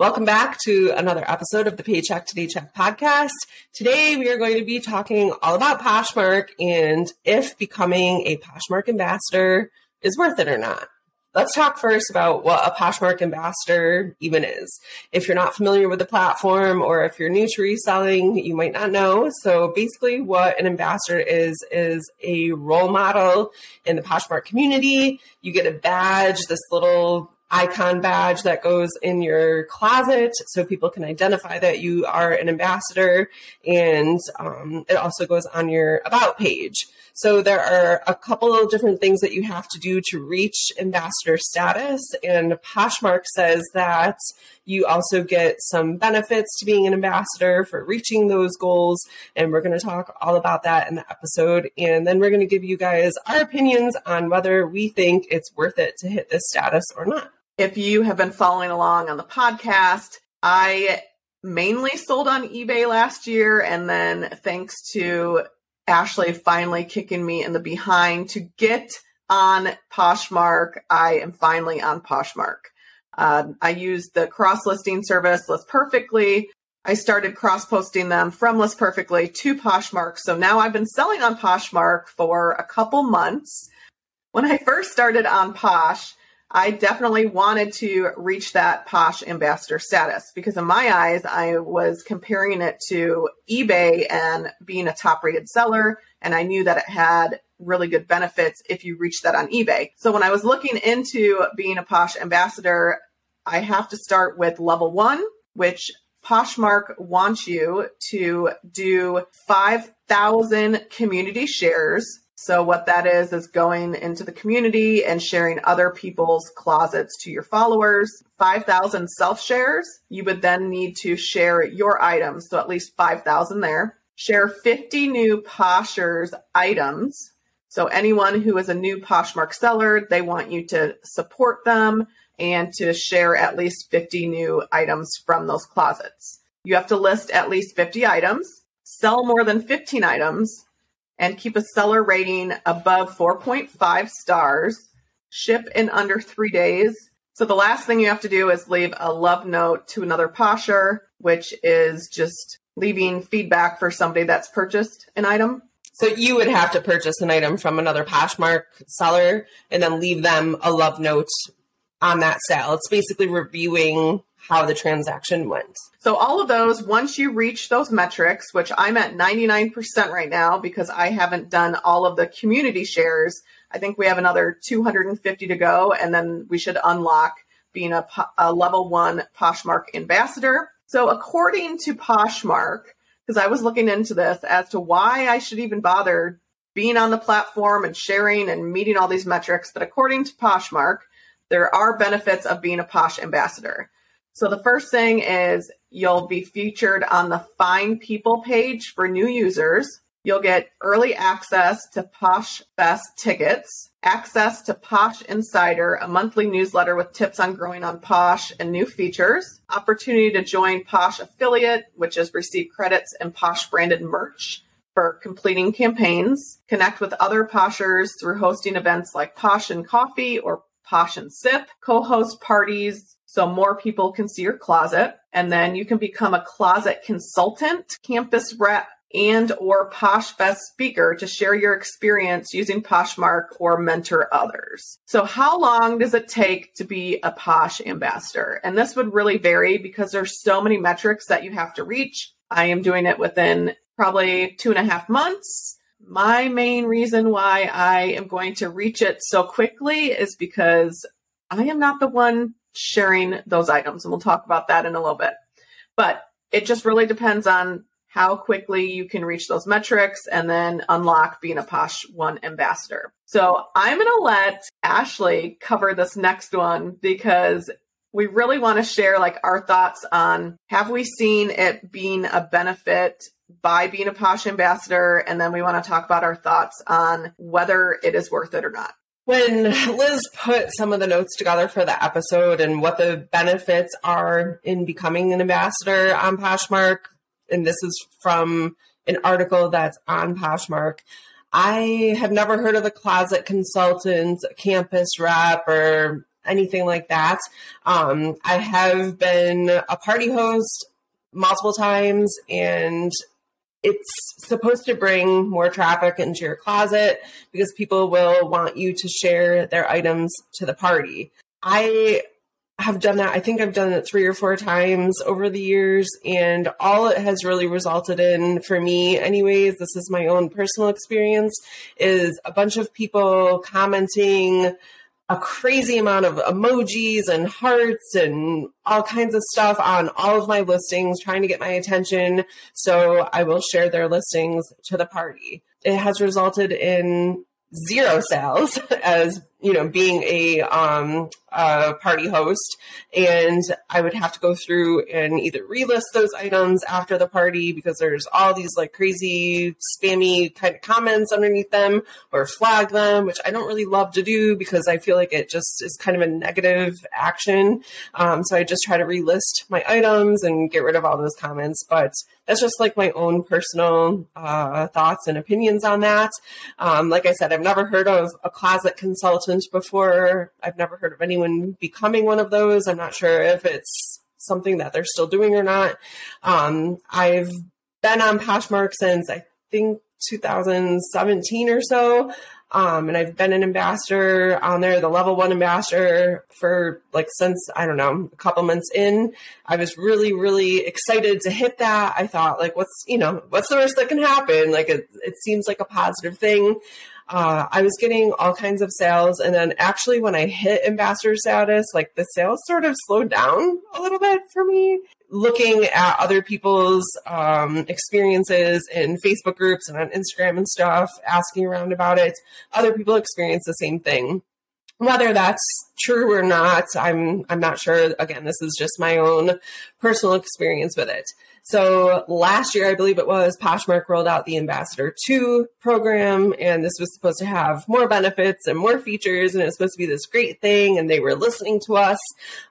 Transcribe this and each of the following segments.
Welcome back to another episode of the Paycheck to Daycheck podcast. Today we are going to be talking all about Poshmark and if becoming a Poshmark ambassador is worth it or not. Let's talk first about what a Poshmark ambassador even is. If you're not familiar with the platform or if you're new to reselling, you might not know. So basically what an ambassador is is a role model in the Poshmark community. You get a badge, this little icon badge that goes in your closet so people can identify that you are an ambassador. And um, it also goes on your about page. So there are a couple of different things that you have to do to reach ambassador status. And Poshmark says that you also get some benefits to being an ambassador for reaching those goals. And we're going to talk all about that in the episode. And then we're going to give you guys our opinions on whether we think it's worth it to hit this status or not. If you have been following along on the podcast, I mainly sold on eBay last year. And then thanks to Ashley finally kicking me in the behind to get on Poshmark, I am finally on Poshmark. Uh, I used the cross listing service List Perfectly. I started cross posting them from List Perfectly to Poshmark. So now I've been selling on Poshmark for a couple months. When I first started on Posh, I definitely wanted to reach that posh ambassador status because in my eyes, I was comparing it to eBay and being a top rated seller. And I knew that it had really good benefits if you reach that on eBay. So when I was looking into being a posh ambassador, I have to start with level one, which Poshmark wants you to do 5,000 community shares so what that is is going into the community and sharing other people's closets to your followers. 5,000 self shares. You would then need to share your items. So at least 5,000 there. Share 50 new Poshers items. So anyone who is a new Poshmark seller, they want you to support them and to share at least 50 new items from those closets. You have to list at least 50 items, sell more than 15 items, and keep a seller rating above 4.5 stars, ship in under three days. So the last thing you have to do is leave a love note to another posher, which is just leaving feedback for somebody that's purchased an item. So you would have to purchase an item from another Poshmark seller and then leave them a love note on that sale. It's basically reviewing how the transaction went. So all of those, once you reach those metrics, which I'm at 99% right now because I haven't done all of the community shares. I think we have another 250 to go, and then we should unlock being a, a level one Poshmark ambassador. So according to Poshmark, because I was looking into this as to why I should even bother being on the platform and sharing and meeting all these metrics, but according to Poshmark, there are benefits of being a Posh ambassador. So the first thing is you'll be featured on the Find People page for new users. You'll get early access to Posh Fest tickets, access to Posh Insider, a monthly newsletter with tips on growing on Posh and new features, opportunity to join Posh Affiliate, which is receive credits and Posh branded merch for completing campaigns, connect with other Poshers through hosting events like Posh and Coffee or Posh and Sip, co-host parties, so more people can see your closet. And then you can become a closet consultant, campus rep, and or PoshFest speaker to share your experience using Poshmark or mentor others. So how long does it take to be a Posh ambassador? And this would really vary because there's so many metrics that you have to reach. I am doing it within probably two and a half months. My main reason why I am going to reach it so quickly is because I am not the one sharing those items. And we'll talk about that in a little bit. But it just really depends on how quickly you can reach those metrics and then unlock being a Posh One ambassador. So I'm going to let Ashley cover this next one because we really want to share like our thoughts on have we seen it being a benefit by being a Posh ambassador, and then we want to talk about our thoughts on whether it is worth it or not. When Liz put some of the notes together for the episode and what the benefits are in becoming an ambassador on Poshmark, and this is from an article that's on Poshmark, I have never heard of a closet consultant, campus rep, or anything like that. Um, I have been a party host multiple times and it's supposed to bring more traffic into your closet because people will want you to share their items to the party. I have done that. I think I've done it three or four times over the years, and all it has really resulted in for me, anyways, this is my own personal experience, is a bunch of people commenting a crazy amount of emojis and hearts and all kinds of stuff on all of my listings, trying to get my attention. So I will share their listings to the party. It has resulted in zero sales as you know being a um a party host. And i would have to go through and either relist those items after the party because there's all these like crazy spammy kind of comments underneath them or flag them which i don't really love to do because i feel like it just is kind of a negative action. Um, so i just try to relist my items and get rid of all those comments. But that's just like my own personal uh, thoughts and opinions on that. Um, like I said, I've never heard of a closet consultant before. I've never heard of anyone becoming one of those. I'm not sure if it's something that they're still doing or not. Um, I've been on Poshmark since I think 2017 or so. Um, and I've been an ambassador on there, the level one ambassador for like since, I don't know, a couple months in. I was really, really excited to hit that. I thought like, what's, you know, what's the worst that can happen? Like it, it seems like a positive thing. Uh, I was getting all kinds of sales. And then actually when I hit ambassador status, like the sales sort of slowed down a little bit for me looking at other people's um, experiences in Facebook groups and on Instagram and stuff, asking around about it. Other people experience the same thing. Whether that's true or not, I'm I'm not sure. Again, this is just my own personal experience with it. So last year, I believe it was, Poshmark rolled out the Ambassador 2 program, and this was supposed to have more benefits and more features, and it was supposed to be this great thing. And they were listening to us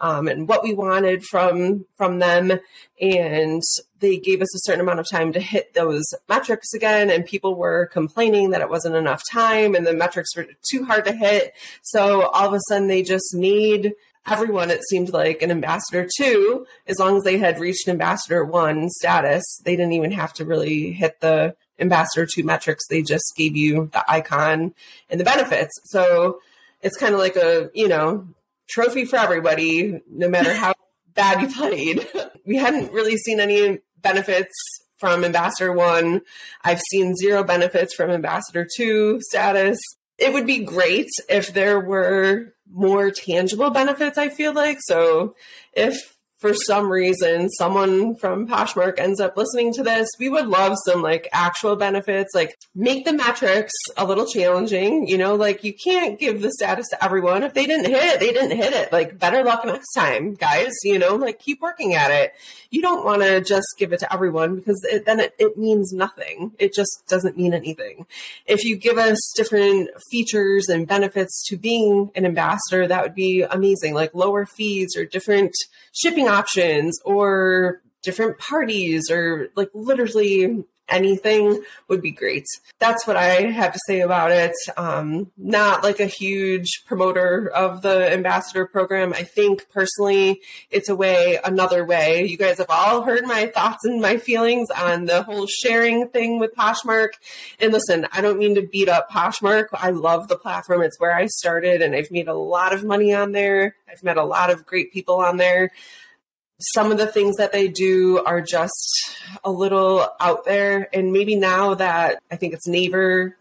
um, and what we wanted from from them, and they gave us a certain amount of time to hit those metrics again. And people were complaining that it wasn't enough time, and the metrics were too hard to hit. So all of a sudden, they just made everyone, it seemed like, an ambassador two, as long as they had reached ambassador one status, they didn't even have to really hit the ambassador two metrics. They just gave you the icon and the benefits. So it's kind of like a, you know, trophy for everybody, no matter how bad you played. We hadn't really seen any benefits from Ambassador 1. I've seen zero benefits from Ambassador 2 status. It would be great if there were more tangible benefits, I feel like. So if for some reason someone from Poshmark ends up listening to this, we would love some like actual benefits, like make the metrics a little challenging. You know, like you can't give the status to everyone. If they didn't hit it, they didn't hit it. Like better luck next time, guys. You know, like keep working at it. You don't want to just give it to everyone because it, then it, it means nothing. It just doesn't mean anything. If you give us different features and benefits to being an ambassador, that would be amazing. Like lower fees or different shipping options or different parties or like literally anything would be great. That's what I have to say about it. Um, not like a huge promoter of the ambassador program. I think personally it's a way, another way. You guys have all heard my thoughts and my feelings on the whole sharing thing with Poshmark. And listen, I don't mean to beat up Poshmark. I love the platform. It's where I started and I've made a lot of money on there. I've met a lot of great people on there some of the things that they do are just a little out there. And maybe now that I think it's Naver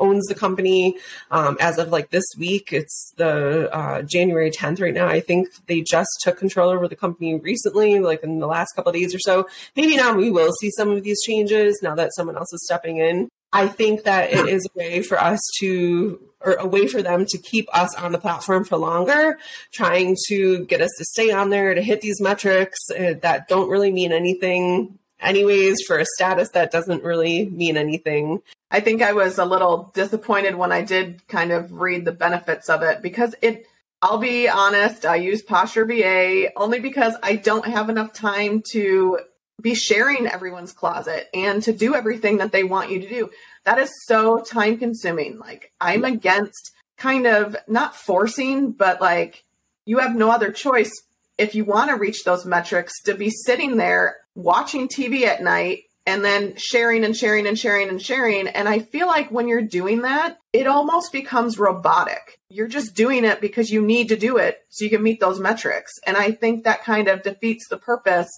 owns the company um, as of like this week, it's the uh, January 10th right now. I think they just took control over the company recently, like in the last couple days or so. Maybe now we will see some of these changes now that someone else is stepping in. I think that it is a way for us to, or a way for them to keep us on the platform for longer, trying to get us to stay on there, to hit these metrics uh, that don't really mean anything anyways, for a status that doesn't really mean anything. I think I was a little disappointed when I did kind of read the benefits of it because it, I'll be honest, I use PosherVA only because I don't have enough time to be sharing everyone's closet and to do everything that they want you to do. That is so time consuming. Like, I'm against kind of not forcing, but like you have no other choice if you want to reach those metrics to be sitting there watching TV at night and then sharing and sharing and sharing and sharing. And I feel like when you're doing that, it almost becomes robotic. You're just doing it because you need to do it so you can meet those metrics. And I think that kind of defeats the purpose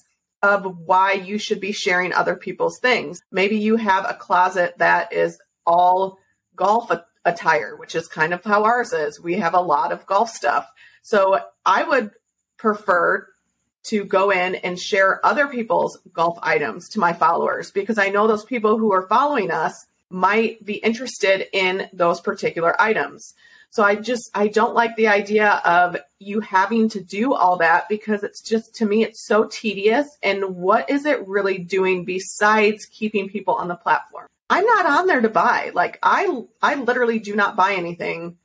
of why you should be sharing other people's things. Maybe you have a closet that is all golf attire, which is kind of how ours is. We have a lot of golf stuff. So I would prefer to go in and share other people's golf items to my followers because I know those people who are following us might be interested in those particular items. So I just I don't like the idea of you having to do all that because it's just to me it's so tedious and what is it really doing besides keeping people on the platform? I'm not on there to buy. Like I I literally do not buy anything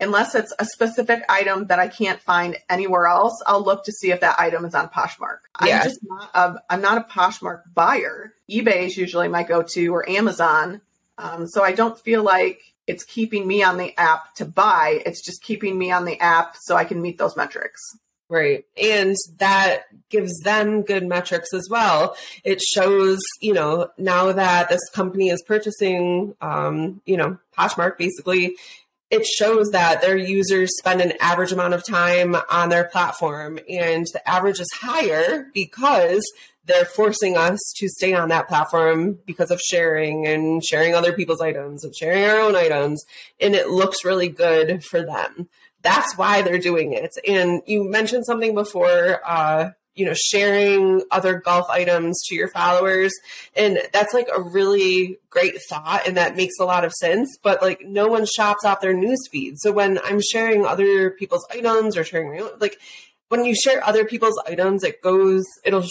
unless it's a specific item that I can't find anywhere else. I'll look to see if that item is on Poshmark. Yeah. I'm just not a, I'm not a Poshmark buyer. eBay is usually my go-to or Amazon. Um, so I don't feel like it's keeping me on the app to buy. It's just keeping me on the app so I can meet those metrics. Right. And that gives them good metrics as well. It shows, you know, now that this company is purchasing, um, you know, Poshmark basically, it shows that their users spend an average amount of time on their platform and the average is higher because they're forcing us to stay on that platform because of sharing and sharing other people's items and sharing our own items and it looks really good for them that's why they're doing it. And you mentioned something before, uh, you know, sharing other golf items to your followers. And that's like a really great thought. And that makes a lot of sense. But like no one shops off their news feed. So when I'm sharing other people's items or sharing like when you share other people's items, it goes, it'll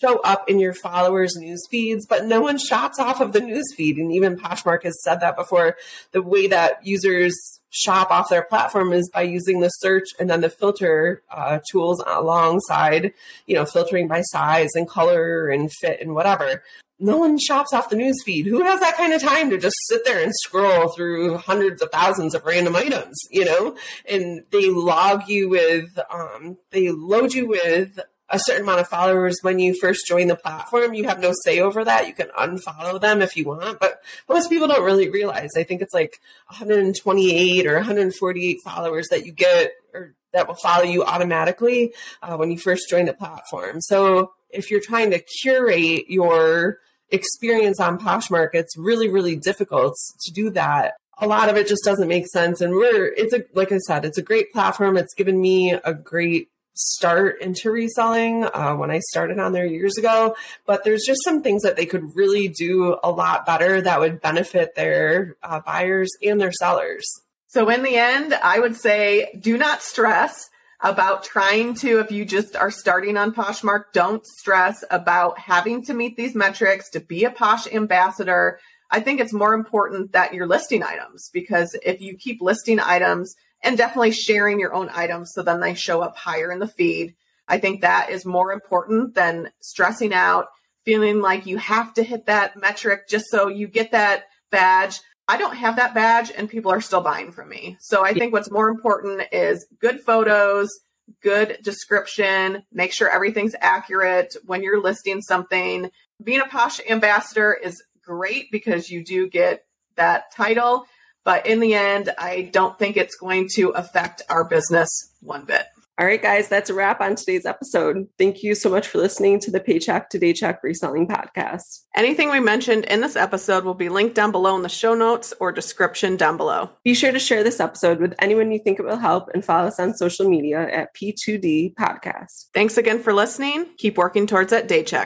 show up in your followers' news feeds, but no one shops off of the news feed. And even Poshmark has said that before. The way that users shop off their platform is by using the search and then the filter uh, tools alongside, you know, filtering by size and color and fit and whatever. No one shops off the news feed. Who has that kind of time to just sit there and scroll through hundreds of thousands of random items, you know? And they log you with, um, they load you with a certain amount of followers when you first join the platform. You have no say over that. You can unfollow them if you want, but most people don't really realize. I think it's like 128 or 148 followers that you get or that will follow you automatically uh, when you first join the platform. So if you're trying to curate your experience on Poshmark, it's really, really difficult to do that a lot of it just doesn't make sense. And we're, it's a, like I said, it's a great platform. It's given me a great start into reselling uh, when I started on there years ago, but there's just some things that they could really do a lot better that would benefit their uh, buyers and their sellers. So, in the end, I would say do not stress about trying to, if you just are starting on Poshmark, don't stress about having to meet these metrics to be a Posh ambassador. I think it's more important that you're listing items because if you keep listing items, and definitely sharing your own items so then they show up higher in the feed. I think that is more important than stressing out, feeling like you have to hit that metric just so you get that badge. I don't have that badge and people are still buying from me. So I think what's more important is good photos, good description, make sure everything's accurate when you're listing something. Being a Posh ambassador is great because you do get that title, but in the end, I don't think it's going to affect our business one bit. All right, guys, that's a wrap on today's episode. Thank you so much for listening to the Paycheck to Daycheck Reselling Podcast. Anything we mentioned in this episode will be linked down below in the show notes or description down below. Be sure to share this episode with anyone you think it will help and follow us on social media at P2D Podcast. Thanks again for listening. Keep working towards that day check.